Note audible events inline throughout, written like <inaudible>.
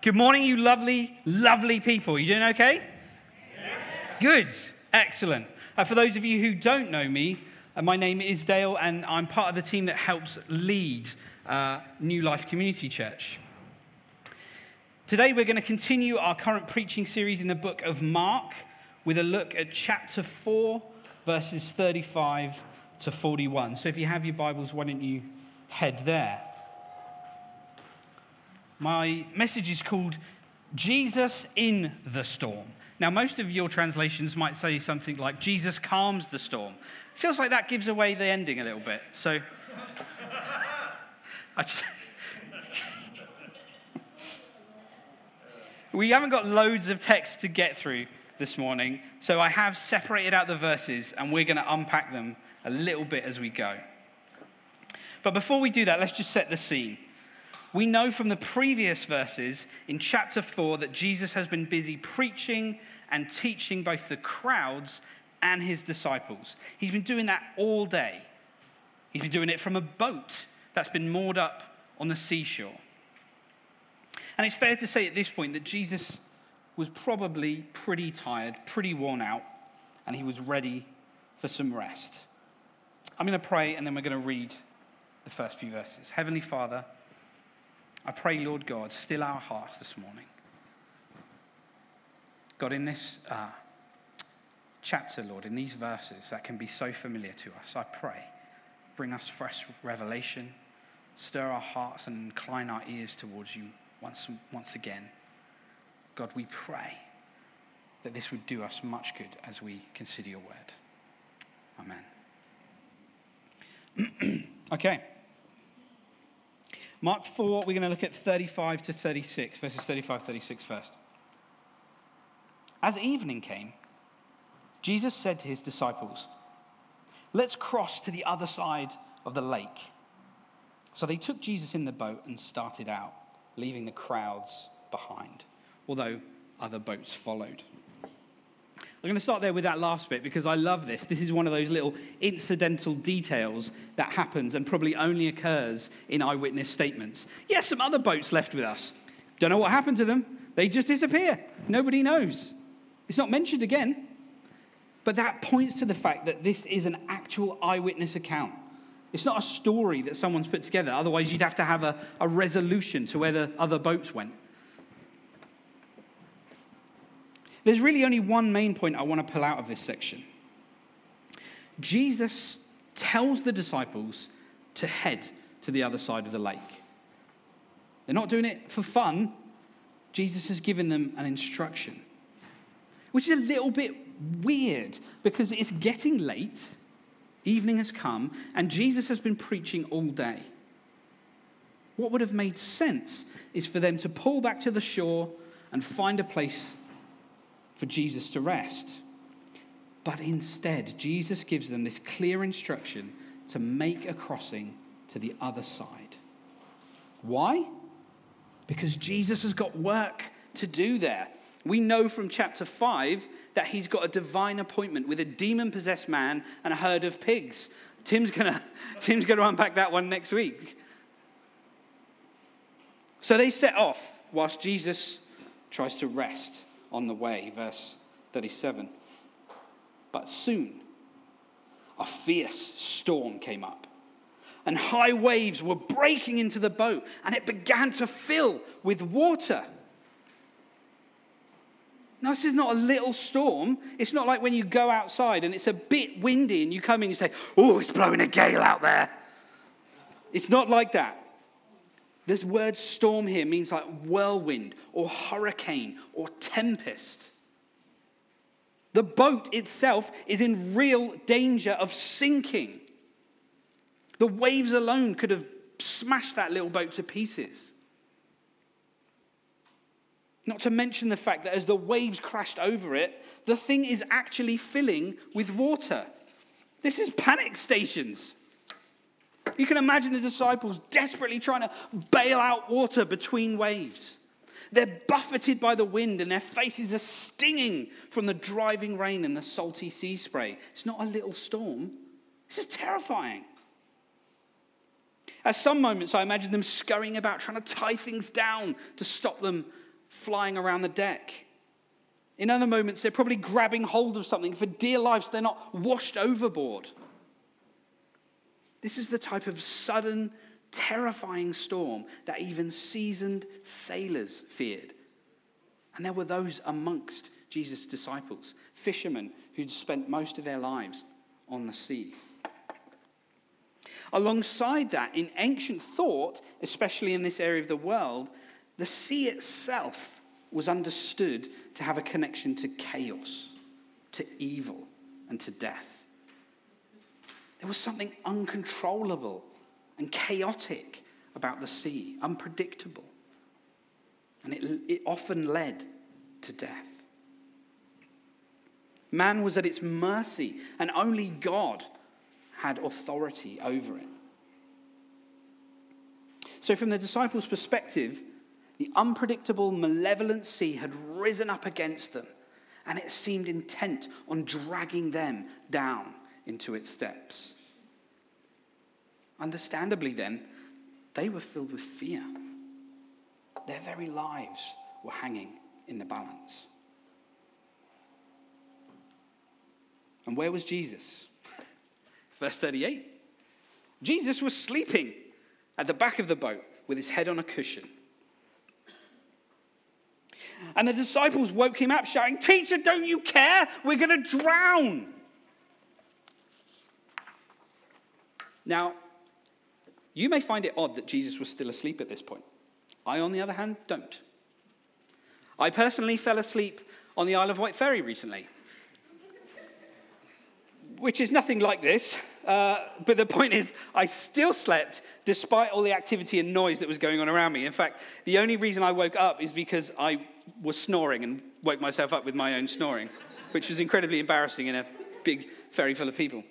Good morning, you lovely, lovely people. You doing okay? Yes. Good. Excellent. Uh, for those of you who don't know me, uh, my name is Dale, and I'm part of the team that helps lead uh, New Life Community Church. Today, we're going to continue our current preaching series in the book of Mark with a look at chapter 4, verses 35 to 41. So if you have your Bibles, why don't you head there? My message is called Jesus in the Storm. Now, most of your translations might say something like Jesus calms the storm. Feels like that gives away the ending a little bit. So, <laughs> just... <laughs> we haven't got loads of text to get through this morning, so I have separated out the verses and we're going to unpack them a little bit as we go. But before we do that, let's just set the scene. We know from the previous verses in chapter 4 that Jesus has been busy preaching and teaching both the crowds and his disciples. He's been doing that all day. He's been doing it from a boat that's been moored up on the seashore. And it's fair to say at this point that Jesus was probably pretty tired, pretty worn out, and he was ready for some rest. I'm going to pray and then we're going to read the first few verses. Heavenly Father, I pray, Lord God, still our hearts this morning. God, in this uh, chapter, Lord, in these verses that can be so familiar to us, I pray, bring us fresh revelation, stir our hearts, and incline our ears towards you once, once again. God, we pray that this would do us much good as we consider your word. Amen. <clears throat> okay. Mark 4, we're going to look at 35 to 36, verses 35 36 first. As evening came, Jesus said to his disciples, Let's cross to the other side of the lake. So they took Jesus in the boat and started out, leaving the crowds behind, although other boats followed. I'm going to start there with that last bit because I love this. This is one of those little incidental details that happens and probably only occurs in eyewitness statements. Yes, some other boats left with us. Don't know what happened to them. They just disappear. Nobody knows. It's not mentioned again. But that points to the fact that this is an actual eyewitness account. It's not a story that someone's put together. Otherwise, you'd have to have a, a resolution to where the other boats went. There's really only one main point I want to pull out of this section. Jesus tells the disciples to head to the other side of the lake. They're not doing it for fun. Jesus has given them an instruction, which is a little bit weird because it's getting late, evening has come, and Jesus has been preaching all day. What would have made sense is for them to pull back to the shore and find a place for Jesus to rest. But instead, Jesus gives them this clear instruction to make a crossing to the other side. Why? Because Jesus has got work to do there. We know from chapter 5 that he's got a divine appointment with a demon possessed man and a herd of pigs. Tim's to <laughs> Tim's to unpack that one next week. So they set off whilst Jesus tries to rest on the way. Verse 37. But soon, a fierce storm came up, and high waves were breaking into the boat, and it began to fill with water. Now, this is not a little storm. It's not like when you go outside and it's a bit windy and you come in and say, Oh, it's blowing a gale out there. It's not like that. This word storm here means like whirlwind or hurricane or tempest. The boat itself is in real danger of sinking. The waves alone could have smashed that little boat to pieces. Not to mention the fact that as the waves crashed over it, the thing is actually filling with water. This is panic stations. You can imagine the disciples desperately trying to bail out water between waves. They're buffeted by the wind and their faces are stinging from the driving rain and the salty sea spray. It's not a little storm, this is terrifying. At some moments, I imagine them scurrying about trying to tie things down to stop them flying around the deck. In other moments, they're probably grabbing hold of something for dear life so they're not washed overboard. This is the type of sudden, terrifying storm that even seasoned sailors feared. And there were those amongst Jesus' disciples, fishermen who'd spent most of their lives on the sea. Alongside that, in ancient thought, especially in this area of the world, the sea itself was understood to have a connection to chaos, to evil, and to death. There was something uncontrollable and chaotic about the sea, unpredictable. And it, it often led to death. Man was at its mercy, and only God had authority over it. So, from the disciples' perspective, the unpredictable, malevolent sea had risen up against them, and it seemed intent on dragging them down into its steps. Understandably, then, they were filled with fear. Their very lives were hanging in the balance. And where was Jesus? <laughs> Verse 38 Jesus was sleeping at the back of the boat with his head on a cushion. And the disciples woke him up, shouting, Teacher, don't you care? We're going to drown. Now, you may find it odd that Jesus was still asleep at this point. I, on the other hand, don't. I personally fell asleep on the Isle of Wight Ferry recently, which is nothing like this. Uh, but the point is, I still slept despite all the activity and noise that was going on around me. In fact, the only reason I woke up is because I was snoring and woke myself up with my own snoring, which was incredibly embarrassing in a big ferry full of people.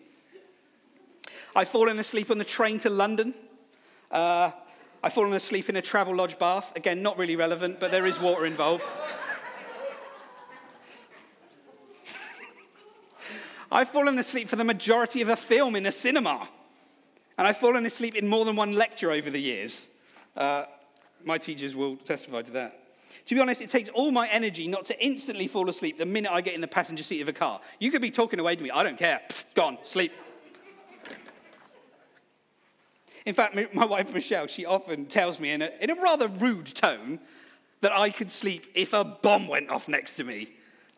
I've fallen asleep on the train to London. Uh, I've fallen asleep in a Travelodge bath. Again, not really relevant, but there is water involved. <laughs> I've fallen asleep for the majority of a film in a cinema. And I've fallen asleep in more than one lecture over the years. Uh, my teachers will testify to that. To be honest, it takes all my energy not to instantly fall asleep the minute I get in the passenger seat of a car. You could be talking away to me, I don't care. Pfft, gone, sleep. In fact, my wife Michelle, she often tells me in a, in a rather rude tone that I could sleep if a bomb went off next to me.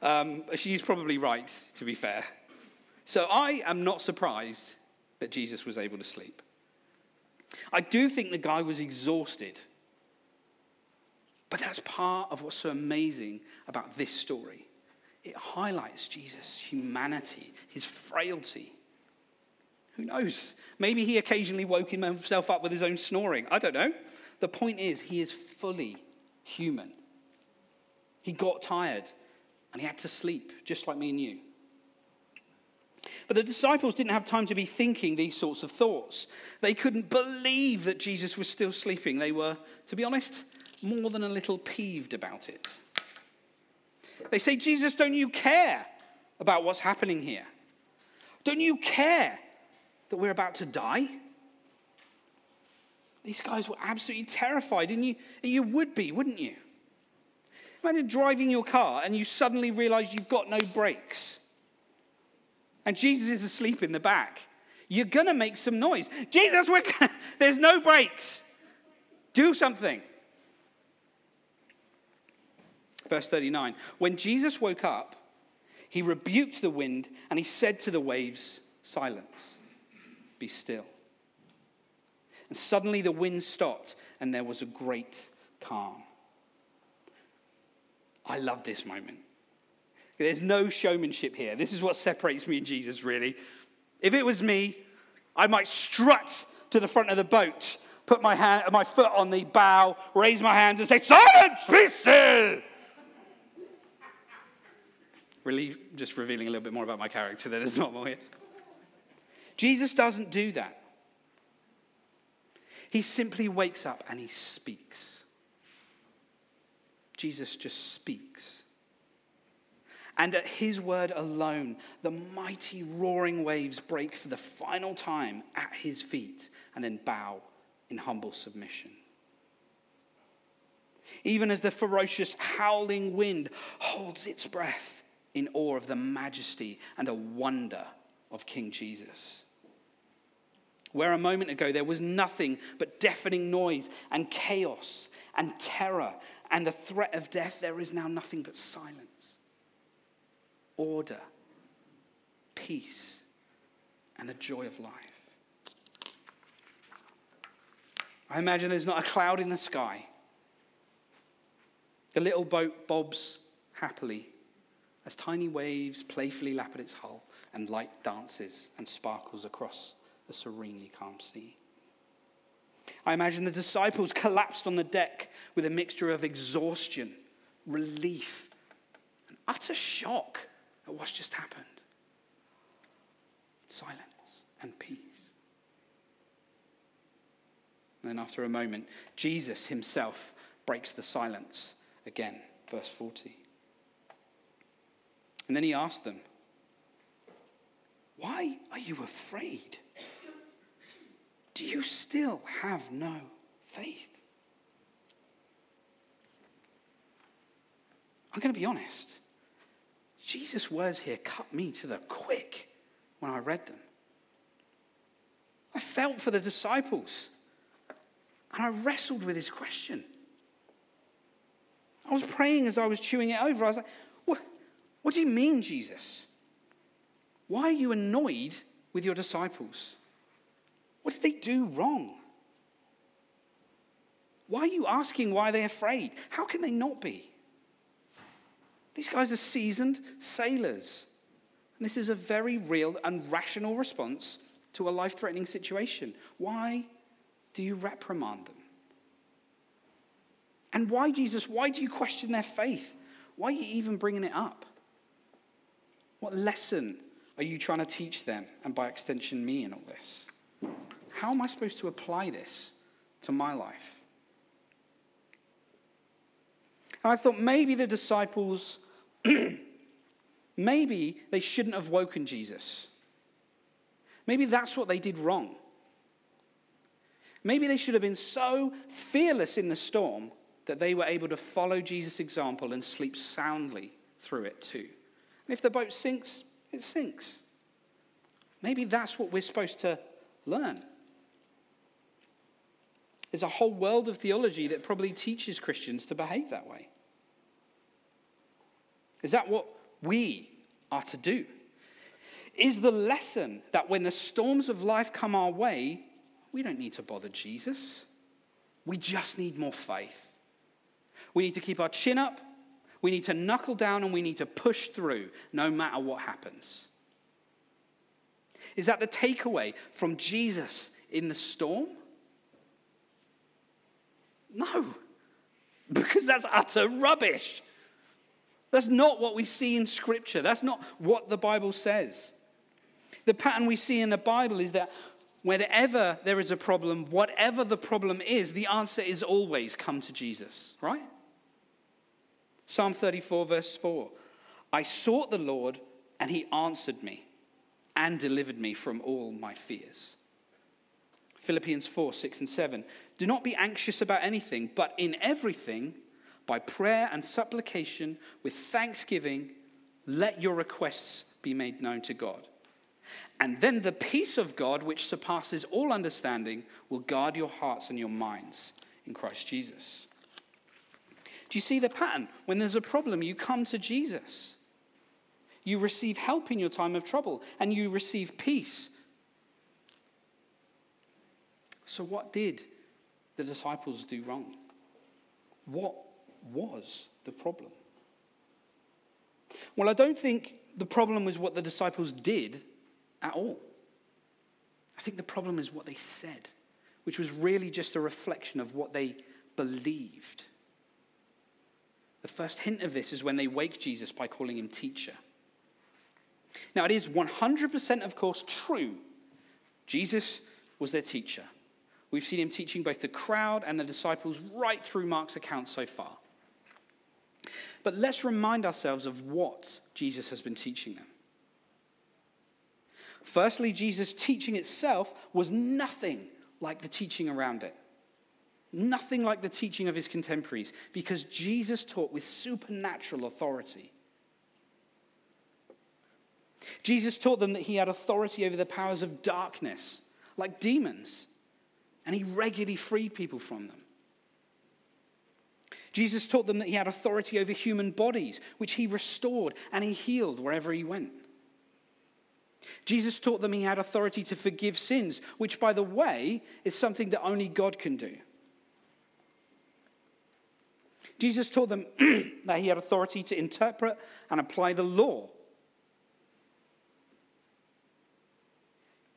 Um, she's probably right, to be fair. So I am not surprised that Jesus was able to sleep. I do think the guy was exhausted. But that's part of what's so amazing about this story. It highlights Jesus' humanity, his frailty. Who knows? Maybe he occasionally woke himself up with his own snoring. I don't know. The point is, he is fully human. He got tired and he had to sleep, just like me and you. But the disciples didn't have time to be thinking these sorts of thoughts. They couldn't believe that Jesus was still sleeping. They were, to be honest, more than a little peeved about it. They say, Jesus, don't you care about what's happening here? Don't you care that we're about to die? These guys were absolutely terrified, and you, you would be, wouldn't you? Imagine driving your car and you suddenly realize you've got no brakes. And Jesus is asleep in the back. You're going to make some noise. Jesus, we're <laughs> there's no brakes. Do something. Verse 39 When Jesus woke up, he rebuked the wind and he said to the waves, Silence. Be still. And suddenly the wind stopped, and there was a great calm. I love this moment. There's no showmanship here. This is what separates me and Jesus, really. If it was me, I might strut to the front of the boat, put my, hand, my foot on the bow, raise my hands, and say, Silence, be still! Really, just revealing a little bit more about my character than is normal here. Jesus doesn't do that. He simply wakes up and he speaks. Jesus just speaks. And at his word alone, the mighty roaring waves break for the final time at his feet and then bow in humble submission. even as the ferocious howling wind holds its breath in awe of the majesty and the wonder of King Jesus. Where a moment ago there was nothing but deafening noise and chaos and terror and the threat of death, there is now nothing but silence, order, peace, and the joy of life. I imagine there's not a cloud in the sky. The little boat bobs happily as tiny waves playfully lap at its hull and light dances and sparkles across the serenely calm sea. I imagine the disciples collapsed on the deck with a mixture of exhaustion, relief, and utter shock at what's just happened. Silence and peace. And then, after a moment, Jesus himself breaks the silence again. Verse 40. And then he asked them, Why are you afraid? Do you still have no faith? I'm going to be honest. Jesus' words here cut me to the quick when I read them. I felt for the disciples and I wrestled with his question. I was praying as I was chewing it over. I was like, what, what do you mean, Jesus? Why are you annoyed with your disciples? What did they do wrong? Why are you asking why they're afraid? How can they not be? These guys are seasoned sailors. And this is a very real and rational response to a life threatening situation. Why do you reprimand them? And why, Jesus, why do you question their faith? Why are you even bringing it up? What lesson are you trying to teach them, and by extension, me in all this? How am I supposed to apply this to my life? And I thought maybe the disciples, <clears throat> maybe they shouldn't have woken Jesus. Maybe that's what they did wrong. Maybe they should have been so fearless in the storm that they were able to follow Jesus' example and sleep soundly through it too. And if the boat sinks, it sinks. Maybe that's what we're supposed to learn. There's a whole world of theology that probably teaches Christians to behave that way. Is that what we are to do? Is the lesson that when the storms of life come our way, we don't need to bother Jesus? We just need more faith. We need to keep our chin up, we need to knuckle down, and we need to push through no matter what happens. Is that the takeaway from Jesus in the storm? No, <laughs> because that's utter rubbish. That's not what we see in Scripture. That's not what the Bible says. The pattern we see in the Bible is that whenever there is a problem, whatever the problem is, the answer is always come to Jesus, right? Psalm 34, verse 4 I sought the Lord, and he answered me and delivered me from all my fears. Philippians 4, 6, and 7. Do not be anxious about anything, but in everything, by prayer and supplication, with thanksgiving, let your requests be made known to God. And then the peace of God, which surpasses all understanding, will guard your hearts and your minds in Christ Jesus. Do you see the pattern? When there's a problem, you come to Jesus. You receive help in your time of trouble, and you receive peace. So, what did the disciples do wrong? What was the problem? Well, I don't think the problem was what the disciples did at all. I think the problem is what they said, which was really just a reflection of what they believed. The first hint of this is when they wake Jesus by calling him teacher. Now, it is 100%, of course, true. Jesus was their teacher. We've seen him teaching both the crowd and the disciples right through Mark's account so far. But let's remind ourselves of what Jesus has been teaching them. Firstly, Jesus' teaching itself was nothing like the teaching around it. Nothing like the teaching of his contemporaries, because Jesus taught with supernatural authority. Jesus taught them that he had authority over the powers of darkness, like demons, and he regularly freed people from them. Jesus taught them that he had authority over human bodies, which he restored and he healed wherever he went. Jesus taught them he had authority to forgive sins, which, by the way, is something that only God can do. Jesus taught them <clears throat> that he had authority to interpret and apply the law.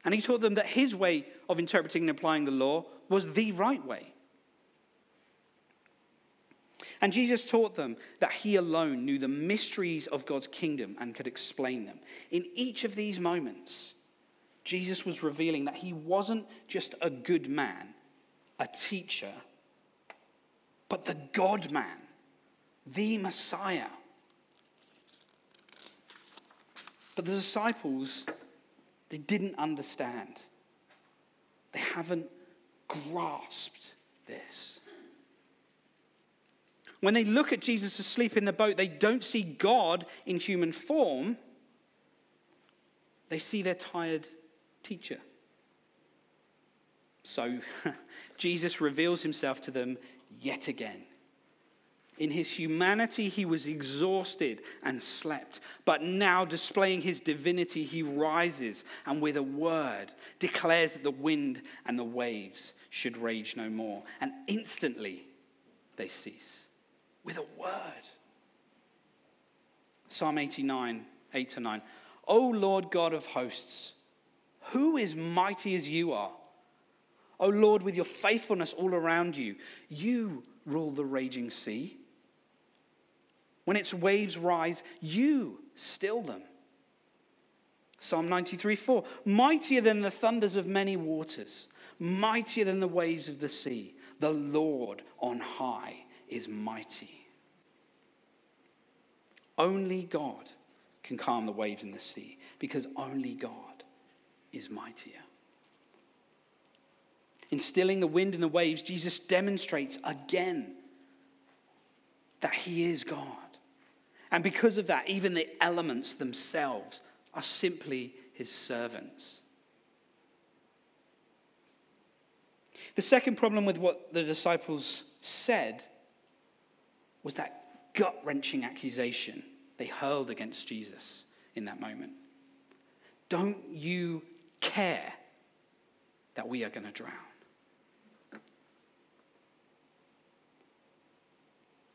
And he taught them that his way of interpreting and applying the law was the right way. And Jesus taught them that he alone knew the mysteries of God's kingdom and could explain them. In each of these moments, Jesus was revealing that he wasn't just a good man, a teacher, but the God man, the Messiah. But the disciples, they didn't understand. They haven't grasped this. When they look at Jesus asleep in the boat, they don't see God in human form, they see their tired teacher. So <laughs> Jesus reveals himself to them yet again. In his humanity, he was exhausted and slept. But now, displaying his divinity, he rises and with a word declares that the wind and the waves should rage no more. And instantly they cease with a word. Psalm 89, 8 to 9. O Lord God of hosts, who is mighty as you are? O Lord, with your faithfulness all around you, you rule the raging sea. When its waves rise, you still them. Psalm 93 4. Mightier than the thunders of many waters, mightier than the waves of the sea, the Lord on high is mighty. Only God can calm the waves in the sea because only God is mightier. In stilling the wind and the waves, Jesus demonstrates again that he is God. And because of that, even the elements themselves are simply his servants. The second problem with what the disciples said was that gut wrenching accusation they hurled against Jesus in that moment. Don't you care that we are going to drown?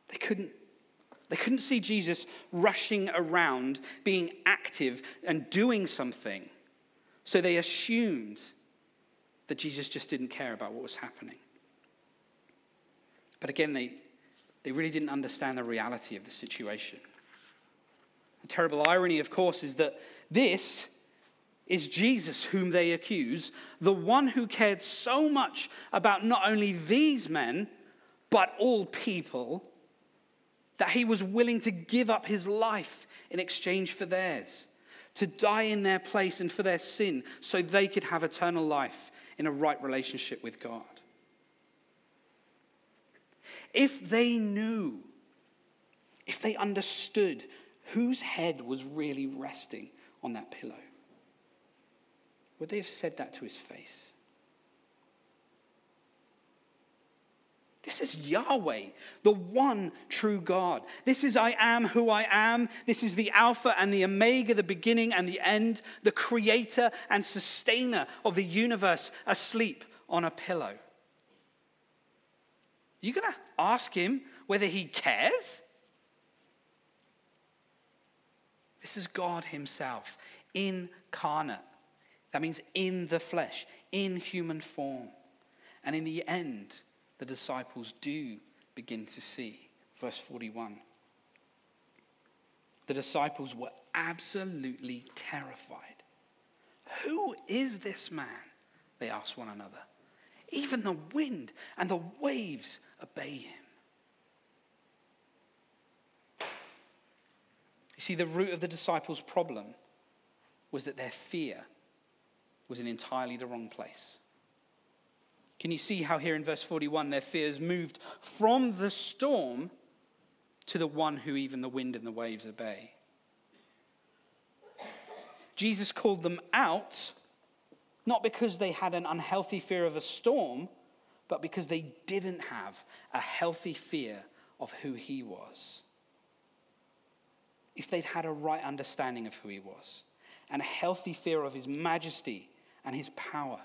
They couldn't, they couldn't see Jesus rushing around, being active and doing something. So they assumed that Jesus just didn't care about what was happening. But again, they, they really didn't understand the reality of the situation. The terrible irony, of course, is that this is Jesus whom they accuse, the one who cared so much about not only these men, but all people, that he was willing to give up his life in exchange for theirs, to die in their place and for their sin, so they could have eternal life in a right relationship with God. If they knew, if they understood whose head was really resting on that pillow, would they have said that to his face? This is Yahweh, the one true God. This is I am who I am. This is the Alpha and the Omega, the beginning and the end, the creator and sustainer of the universe asleep on a pillow. You going to ask him whether he cares? This is God Himself incarnate. That means in the flesh, in human form. And in the end, the disciples do begin to see. Verse 41. The disciples were absolutely terrified. Who is this man? They asked one another. Even the wind and the waves obey him. You see, the root of the disciples' problem was that their fear was in entirely the wrong place. Can you see how here in verse 41 their fears moved from the storm to the one who even the wind and the waves obey? Jesus called them out not because they had an unhealthy fear of a storm, but because they didn't have a healthy fear of who he was. If they'd had a right understanding of who he was and a healthy fear of his majesty and his power,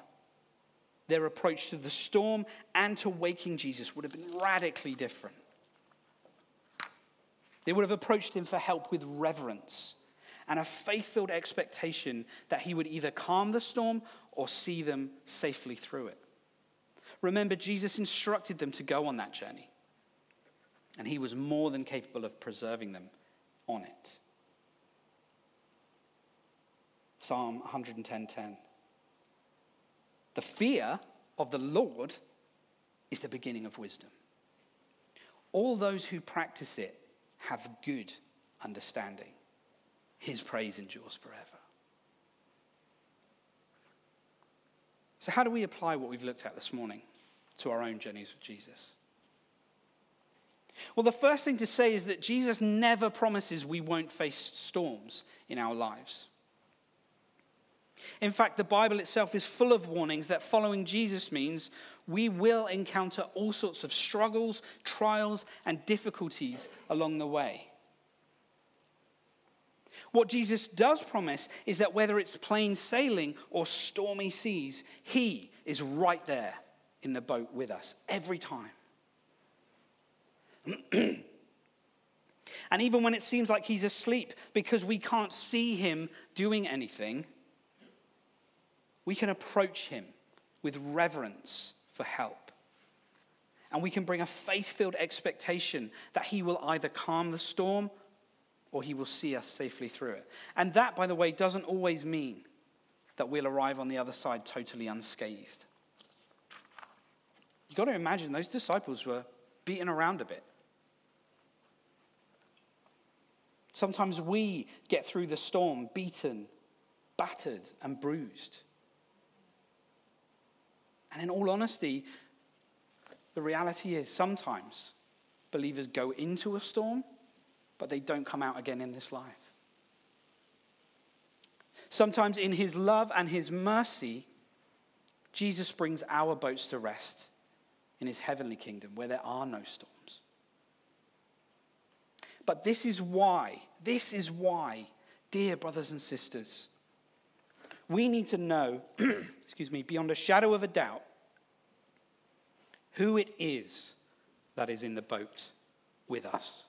their approach to the storm and to waking Jesus would have been radically different. They would have approached him for help with reverence and a faith filled expectation that he would either calm the storm or see them safely through it. Remember, Jesus instructed them to go on that journey, and he was more than capable of preserving them on it. Psalm 110:10. The fear of the Lord is the beginning of wisdom. All those who practice it have good understanding. His praise endures forever. So, how do we apply what we've looked at this morning to our own journeys with Jesus? Well, the first thing to say is that Jesus never promises we won't face storms in our lives. In fact, the Bible itself is full of warnings that following Jesus means we will encounter all sorts of struggles, trials, and difficulties along the way. What Jesus does promise is that whether it's plain sailing or stormy seas, He is right there in the boat with us every time. <clears throat> and even when it seems like He's asleep because we can't see Him doing anything, we can approach Him with reverence for help. And we can bring a faith filled expectation that He will either calm the storm or he will see us safely through it. And that, by the way, doesn't always mean that we'll arrive on the other side totally unscathed. You've got to imagine those disciples were beaten around a bit. Sometimes we get through the storm beaten, battered, and bruised. And in all honesty, the reality is sometimes believers go into a storm but they don't come out again in this life. Sometimes, in his love and his mercy, Jesus brings our boats to rest in his heavenly kingdom where there are no storms. But this is why, this is why, dear brothers and sisters, we need to know, <clears throat> excuse me, beyond a shadow of a doubt, who it is that is in the boat with us.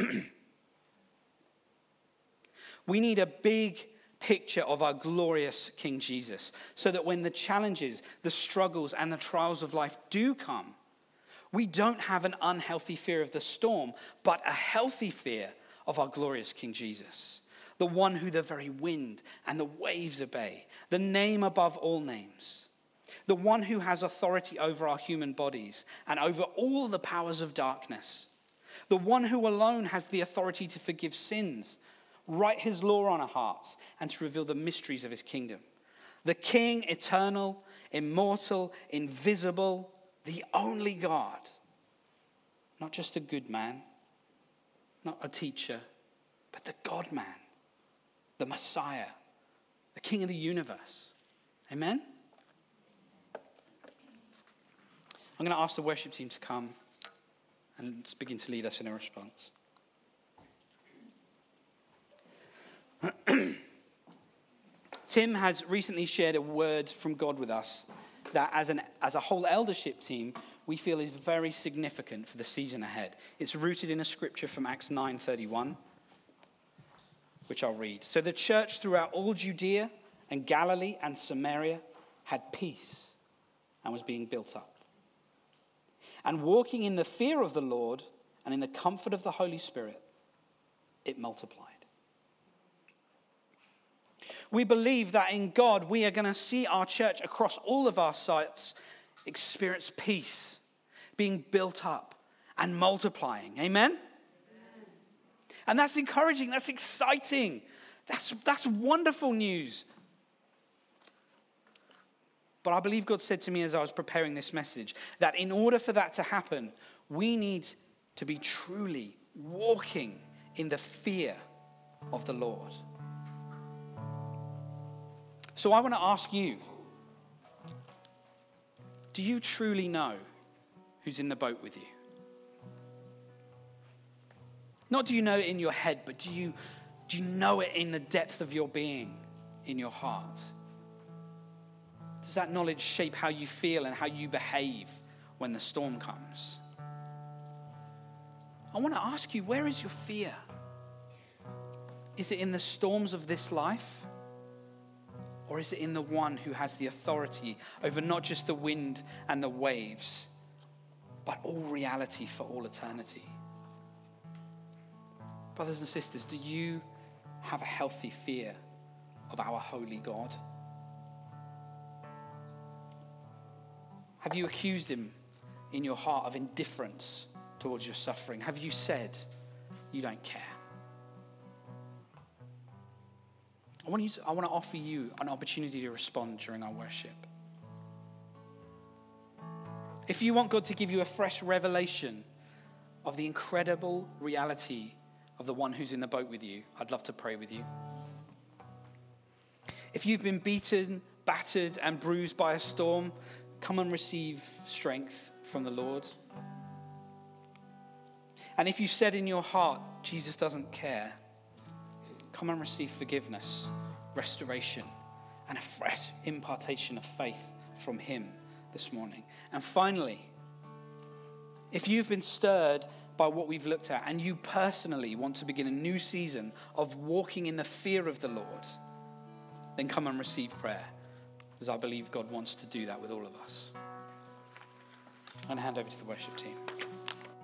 <clears throat> We need a big picture of our glorious King Jesus so that when the challenges, the struggles, and the trials of life do come, we don't have an unhealthy fear of the storm, but a healthy fear of our glorious King Jesus, the one who the very wind and the waves obey, the name above all names, the one who has authority over our human bodies and over all the powers of darkness, the one who alone has the authority to forgive sins write his law on our hearts, and to reveal the mysteries of his kingdom. The King, eternal, immortal, invisible, the only God. Not just a good man, not a teacher, but the God man, the Messiah, the King of the universe. Amen? I'm going to ask the worship team to come and begin to lead us in a response. <clears throat> Tim has recently shared a word from God with us that, as, an, as a whole eldership team, we feel is very significant for the season ahead. It's rooted in a scripture from Acts 9:31, which I'll read. So the church throughout all Judea and Galilee and Samaria had peace and was being built up. And walking in the fear of the Lord and in the comfort of the Holy Spirit, it multiplied. We believe that in God, we are going to see our church across all of our sites experience peace, being built up and multiplying. Amen? And that's encouraging, that's exciting, that's, that's wonderful news. But I believe God said to me as I was preparing this message that in order for that to happen, we need to be truly walking in the fear of the Lord. So I want to ask you do you truly know who's in the boat with you? Not do you know it in your head, but do you, do you know it in the depth of your being, in your heart? Does that knowledge shape how you feel and how you behave when the storm comes? I want to ask you where is your fear? Is it in the storms of this life? Or is it in the one who has the authority over not just the wind and the waves, but all reality for all eternity? Brothers and sisters, do you have a healthy fear of our holy God? Have you accused him in your heart of indifference towards your suffering? Have you said you don't care? I want, to, I want to offer you an opportunity to respond during our worship. If you want God to give you a fresh revelation of the incredible reality of the one who's in the boat with you, I'd love to pray with you. If you've been beaten, battered, and bruised by a storm, come and receive strength from the Lord. And if you said in your heart, Jesus doesn't care, come and receive forgiveness, restoration, and a fresh impartation of faith from Him this morning. And finally, if you've been stirred by what we've looked at, and you personally want to begin a new season of walking in the fear of the Lord, then come and receive prayer, because I believe God wants to do that with all of us. To hand over to the worship team.